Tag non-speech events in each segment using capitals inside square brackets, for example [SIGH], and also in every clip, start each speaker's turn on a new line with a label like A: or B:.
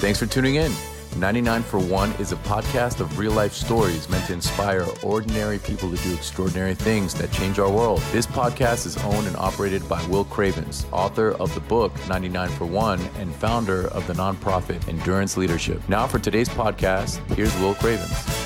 A: Thanks for tuning in. 99 for 1 is a podcast of real life stories meant to inspire ordinary people to do extraordinary things that change our world. This podcast is owned and operated by Will Cravens, author of the book 99 for 1 and founder of the nonprofit Endurance Leadership. Now, for today's podcast, here's Will Cravens.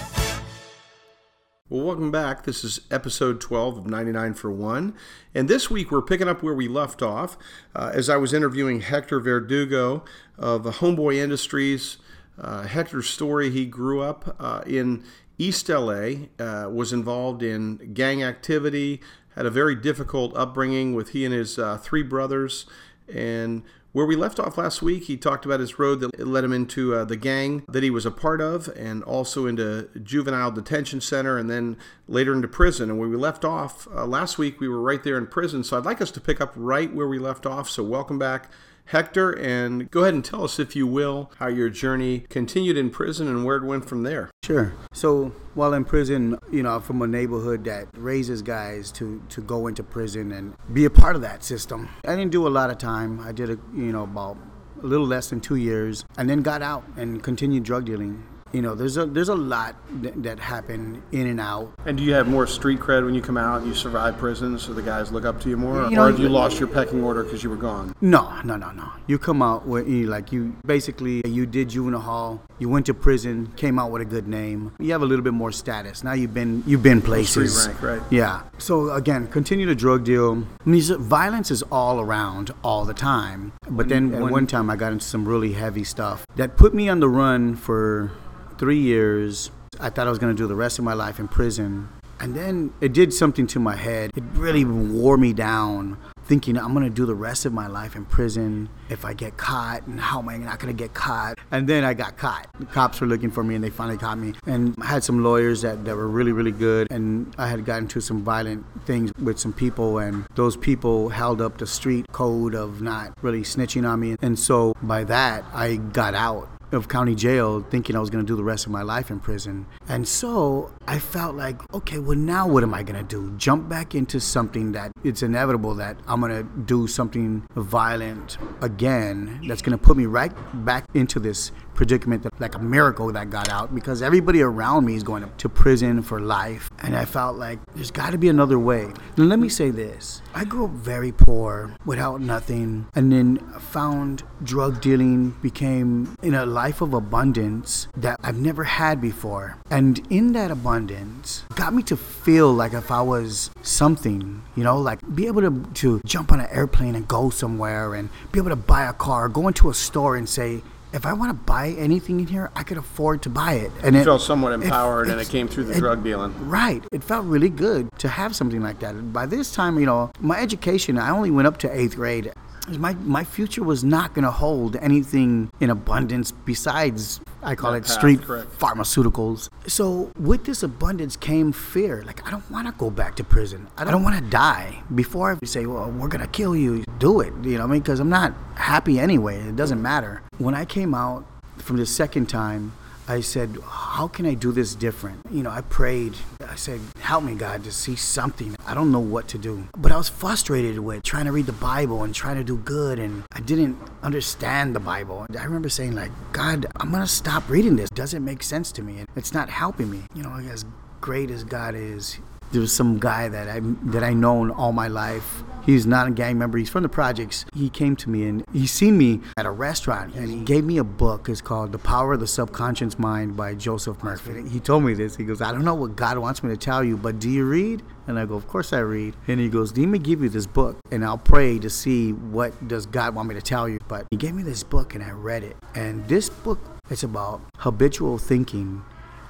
B: Well, welcome back. This is episode 12 of 99 for 1. And this week we're picking up where we left off uh, as I was interviewing Hector Verdugo of Homeboy Industries. Uh, Hector's story he grew up uh, in East LA, uh, was involved in gang activity, had a very difficult upbringing with he and his uh, three brothers. And where we left off last week, he talked about his road that led him into uh, the gang that he was a part of and also into juvenile detention center and then later into prison. And where we left off uh, last week, we were right there in prison. So I'd like us to pick up right where we left off. So welcome back. Hector, and go ahead and tell us, if you will, how your journey continued in prison and where it went from there.
C: Sure. So while in prison, you know, from a neighborhood that raises guys to, to go into prison and be a part of that system. I didn't do a lot of time. I did, a, you know, about a little less than two years and then got out and continued drug dealing you know, there's a there's a lot that, that happen in and out.
B: And do you have more street cred when you come out and you survive prison, so the guys look up to you more,
C: You
B: or
C: know,
B: have you lost your pecking order because you were gone?
C: No, no, no, no. You come out with you like you basically you did juvenile hall, you went to prison, came out with a good name. You have a little bit more status. Now you've been you've been places.
B: Street rank, right?
C: Yeah. So again, continue to drug deal. I mean, violence is all around all the time. But then at one time I got into some really heavy stuff that put me on the run for three years. I thought I was going to do the rest of my life in prison. And then it did something to my head. It really wore me down, thinking I'm going to do the rest of my life in prison if I get caught, and how am I not going to get caught? And then I got caught. The cops were looking for me, and they finally caught me. And I had some lawyers that, that were really, really good. And I had gotten into some violent things with some people, and those people held up the street code of not really snitching on me. And so by that, I got out of county jail thinking I was going to do the rest of my life in prison. And so I felt like, okay, well, now what am I going to do? Jump back into something that it's inevitable that I'm going to do something violent again that's going to put me right back into this predicament that like a miracle that got out because everybody around me is going to prison for life and i felt like there's got to be another way. Now let me say this. I grew up very poor without nothing and then found drug dealing became in a life of abundance that i've never had before. And in that abundance got me to feel like if i was something you know like be able to, to jump on an airplane and go somewhere and be able to buy a car go into a store and say if I want to buy anything in here, I could afford to buy it. And
B: You
C: it
B: felt somewhat empowered, and it came through the
C: it-
B: drug dealing.
C: Right. It felt really good to have something like that. By this time, you know, my education, I only went up to eighth grade. My, my future was not going to hold anything in abundance besides, I call
B: That
C: it
B: path,
C: street
B: correct.
C: pharmaceuticals. So with this abundance came fear. Like, I don't want to go back to prison. I don't want to die. Before I say, well, we're going to kill you, do it. You know what I mean? Because I'm not happy anyway. It doesn't matter. When I came out from the second time, I said, How can I do this different? You know, I prayed. I said, Help me, God, to see something. I don't know what to do. But I was frustrated with trying to read the Bible and trying to do good, and I didn't understand the Bible. I remember saying, like, God, I'm going to stop reading this. Doesn't make sense to me. It's not helping me. You know, as great as God is, there was some guy that I that I known all my life. He's not a gang member. He's from the projects. He came to me and he seen me at a restaurant and he gave me a book. It's called The Power of the Subconscious Mind by Joseph Murphy. He told me this. He goes, I don't know what God wants me to tell you, but do you read? And I go, Of course I read. And he goes, Let me give you this book and I'll pray to see what does God want me to tell you. But he gave me this book and I read it. And this book it's about habitual thinking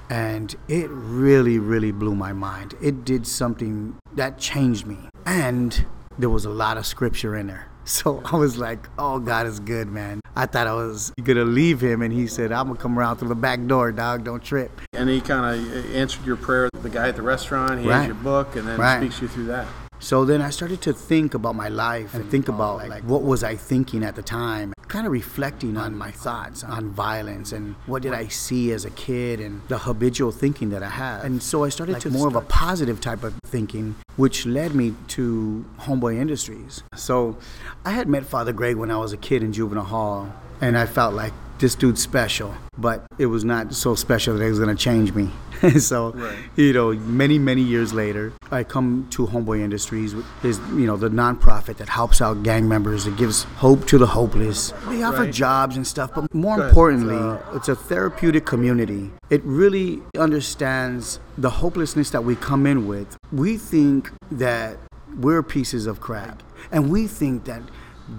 C: and it really really blew my mind it did something that changed me and there was a lot of scripture in there [LAUGHS] so i was like oh god is good man i thought i was gonna leave him and he said i'm gonna come around through the back door dog don't trip
B: And he kind of uh, answered your prayer. The guy at the restaurant, he
C: Right.
B: has your book, and then
C: Right.
B: speaks you through that.
C: So then I started to think about my life and think about like what was I thinking at the time, kind of reflecting on my thoughts on violence and what did I see as a kid and the habitual thinking that I had. And so I started to more of a positive type of thinking, which led me to Homeboy Industries. So I had met Father Greg when I was a kid in juvenile hall, and I felt like this dude's special, but it was not so special that it was going to change me. [LAUGHS] so,
B: Right.
C: you know, many, many years later, I come to Homeboy Industries, which is, you know, the nonprofit that helps out gang members, that gives hope to the hopeless. They offer
B: Right.
C: jobs and stuff, but more importantly, it's a therapeutic community. It really understands the hopelessness that we come in with. We think that we're pieces of crap, and we think that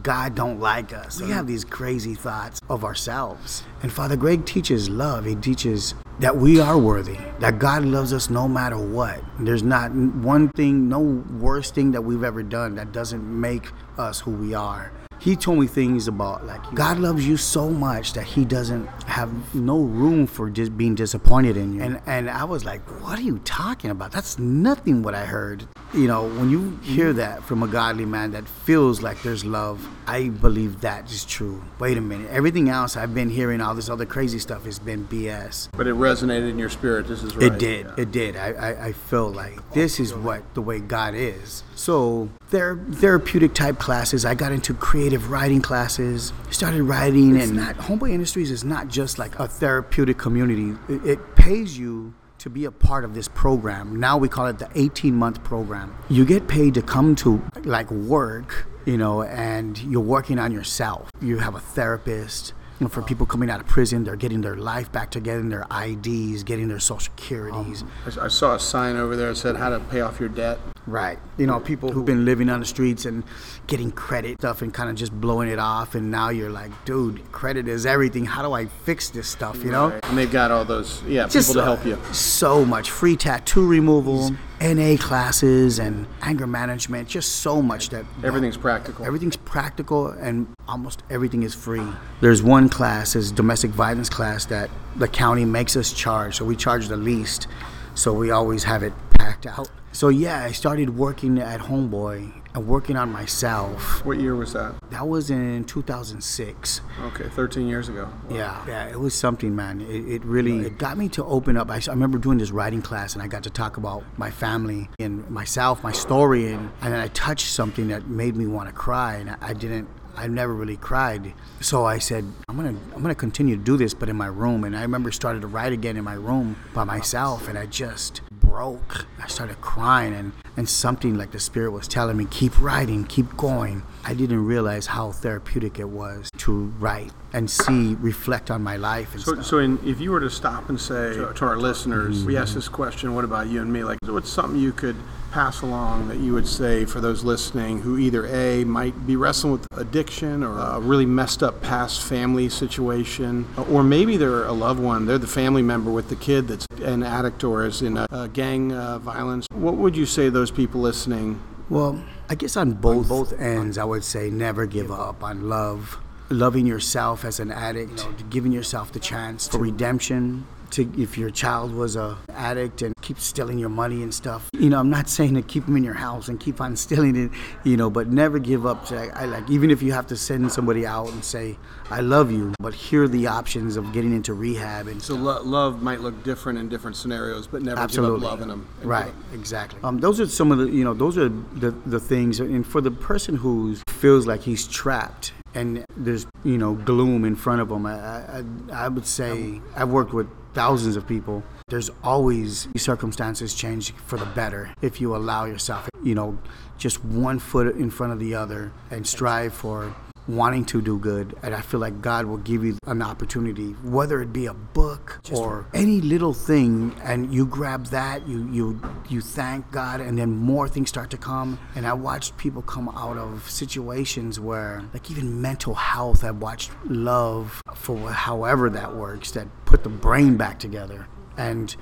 C: God don't like us. We have these crazy thoughts of ourselves. And Father Greg teaches love. He teaches that we are worthy, that God loves us no matter what. There's not one thing, no worst thing that we've ever done that doesn't make us who we are. He told me things about like God loves you so much that He doesn't have no room for just being disappointed in you. And and I was like, what are you talking about? That's nothing what I heard. You know, when you mm-hmm. hear that from a godly man that feels like there's love, I believe that is true. Wait a minute, everything else I've been hearing, all this other crazy stuff, has been BS.
B: But it resonated in your spirit. This is right.
C: It did. It did. I, I, I felt like this is what the way God is. So there therapeutic type classes. I got into creative writing classes. Started writing, and not Homeboy Industries is not just like a therapeutic community. It, it pays you to be a part of this program. Now we call it the 18 month program. You get paid to come to like work, you know, and you're working on yourself. You have a therapist. You know, for people coming out of prison, they're getting their life back together, their IDs, getting their social securities.
B: Um, I, I saw a sign over there that said how to pay off your debt.
C: Right. You know, people who've been living on the streets and getting credit stuff and kind of just blowing it off. And now you're like, dude, credit is everything. How do I fix this stuff? You know?
B: Right. And they've got all those, yeah,
C: Just
B: people to help you.
C: So much free tattoo removal, NA classes, and anger management. Just so much that
B: Everything's practical.
C: Everything's practical and almost everything is free. There's one class, is domestic violence class that the county makes us charge, so we charge the least, so we always have it packed out. So yeah, I started working at Homeboy and working on myself.
B: What year was that?
C: That was in 2006.
B: Okay, 13 years ago.
C: Yeah, yeah, it was something, man. It, it really it got me to open up. I remember doing this writing class, and I got to talk about my family and myself, my story, and, and then I touched something that made me want to cry, and I, I didn't. I never really cried, so I said, "I'm gonna, I'm gonna continue to do this, but in my room." And I remember started to write again in my room by myself, and I just broke. I started crying, and and something like the spirit was telling me, "Keep writing, keep going." I didn't realize how therapeutic it was to write and see, reflect on my life and
B: So,
C: stuff.
B: so in, if you were to stop and say to, to our listeners, we asked this question, what about you and me? Like, what's something you could pass along that you would say for those listening who either A, might be wrestling with addiction or a really messed up past family situation, or maybe they're a loved one, they're the family member with the kid that's an addict or is in a, a gang uh, violence. What would you say to those people listening?
C: Well, I guess on both both ends, I would say never give up on love, loving yourself as an addict, giving yourself the chance for redemption. To if your child was a addict and keep stealing your money and stuff, you know, I'm not [LAUGHS] saying to keep them in your house and keep on stealing it, you know, but never give up. To, I like even if you have to send somebody out and say, "I love you," but here are the options of getting into rehab and
B: So lo- love might look different in different scenarios, but never
C: Absolutely.
B: give up loving them.
C: Right, exactly. Um, those are some of the, you know, those are the, the things. And for the person who feels like he's trapped and there's, you know, gloom in front of him, I, I, I would say I've worked with thousands of people. There's always circumstances change for the better if you allow yourself, you know, just one foot in front of the other and strive for wanting to do good and i feel like god will give you an opportunity whether it be a book or any little thing and you grab that you you you thank god and then more things start to come. And i watched people come out of situations where like even mental health i've watched love for however that works that put the brain back together and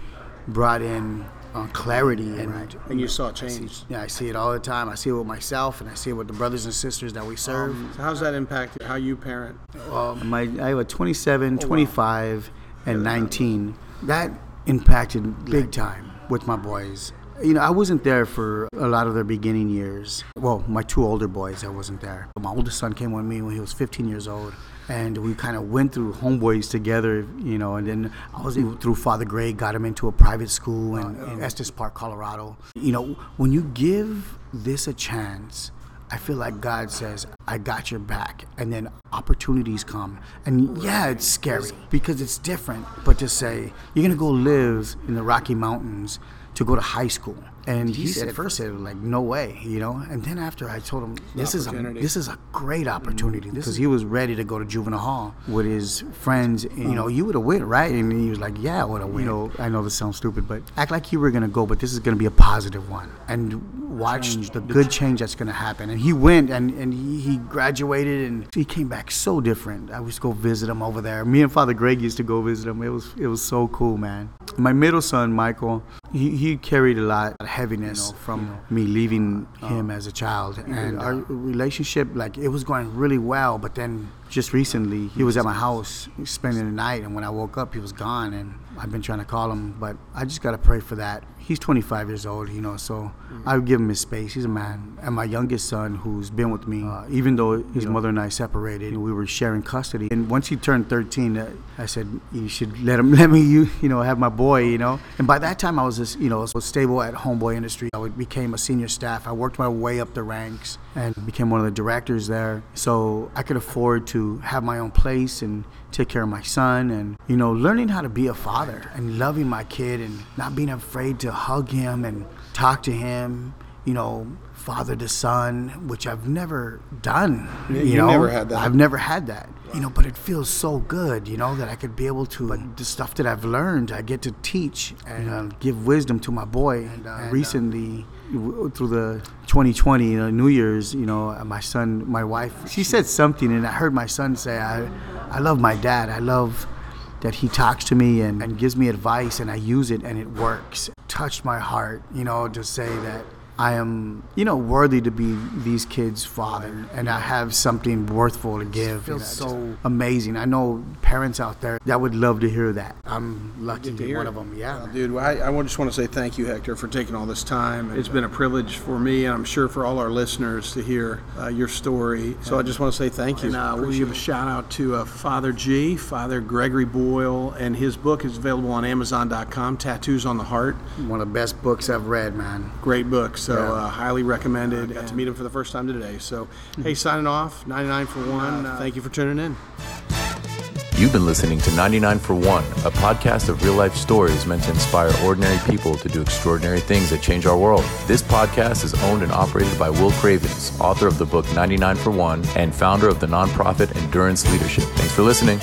C: brought in uh, clarity and
B: And you saw change.
C: yeah, I see it all the time. I see it with myself, and I see it with the brothers and sisters that we serve.
B: So how's that impact how you parent?
C: Um, my, I have a 27, 25, and 19. That impacted big time with my boys. You know, I wasn't there for a lot of their beginning years. Well, my two older boys, I wasn't there. My oldest son came with me when he was 15 years old. And we kind of went through homeboys together, you know, and then I was through Father Greg, got him into a private school in, oh, in Estes Park, Colorado. You know, when you give this a chance, I feel like God says, I got your back. And then opportunities come. And yeah, it's scary because it's different. But to say, you're going to go live in the Rocky Mountains to go to high school. And he, said, at first, said like, no way, you know. And then after I told him, this is a this is a great opportunity because he was ready to go to juvenile hall with his friends. And, you uh-huh. know, you would have went right, and he was like, yeah, I would have went. You know, I know this sounds stupid, but act like you were gonna go, but this is gonna be a positive one, and watch the good change that's gonna happen. And he went, and and he, he graduated, and he came back so different. I used to go visit him over there. Me and Father Greg used to go visit him. It was it was so cool, man. My middle son, Michael, he, he carried a lot heaviness from me leaving uh, him as a child. And our uh, relationship, like, it was going really well. But then just recently, he was at my house spending the night. And when I woke up, he was gone. And I've been trying to call him, but I just got to pray for that. He's 25 years old, you know, so I would give him his space. He's a man. And my youngest son, who's been with me, uh, even though his mother and I separated, we were sharing custody. And once he turned 13, uh, I said, you should let him, [LAUGHS] let me, you, you know, have my boy, you know. And by that time, I was, just, you know, was stable at Homeboy Industry. I became a senior staff. I worked my way up the ranks and became one of the directors there. So I could afford to have my own place and take care of my son and, you know, learning how to be a father and loving my kid and not being afraid to hug him and talk to him, you know, father to son, which I've never done. You,
B: you
C: know,
B: never had that.
C: I've never had that. You know, but it feels so good, you know, that I could be able to. But the stuff that I've learned, I get to teach and uh, give wisdom to my boy. And, uh, recently, w- through the 2020 you uh, know, New Year's, you know, uh, my son, my wife, she said something, and I heard my son say, "I, I love my dad. I love." that he talks to me and, and gives me advice and I use it and it works. Touched my heart, you know, to say that I am, you know, worthy to be these kids' father, and I have something worthful to give. It feels so amazing. I know parents out there that would love to hear that. I'm lucky to be one of them. Yeah,
B: Well, dude, well, I, I just want to say thank you, Hector, for taking all this time. It's been a privilege for me, and I'm sure for all our listeners, to hear uh, your story. So I just want to say thank you. And uh, we'll give a shout out to uh, Father G, Father Gregory Boyle, and his book is available on Amazon.com, Tattoos on the Heart.
C: one of the best books I've read, man.
B: Great book. So
C: Yeah.
B: uh, highly recommended. Got to meet him for the first time today. So, hey, signing off, 99 for one. Uh, thank you for tuning in.
A: You've been listening to 99 for One, a podcast of real life stories meant to inspire ordinary people to do extraordinary things that change our world. This podcast is owned and operated by Will Cravens, author of the book 99 for One and founder of the nonprofit Endurance Leadership. Thanks for listening.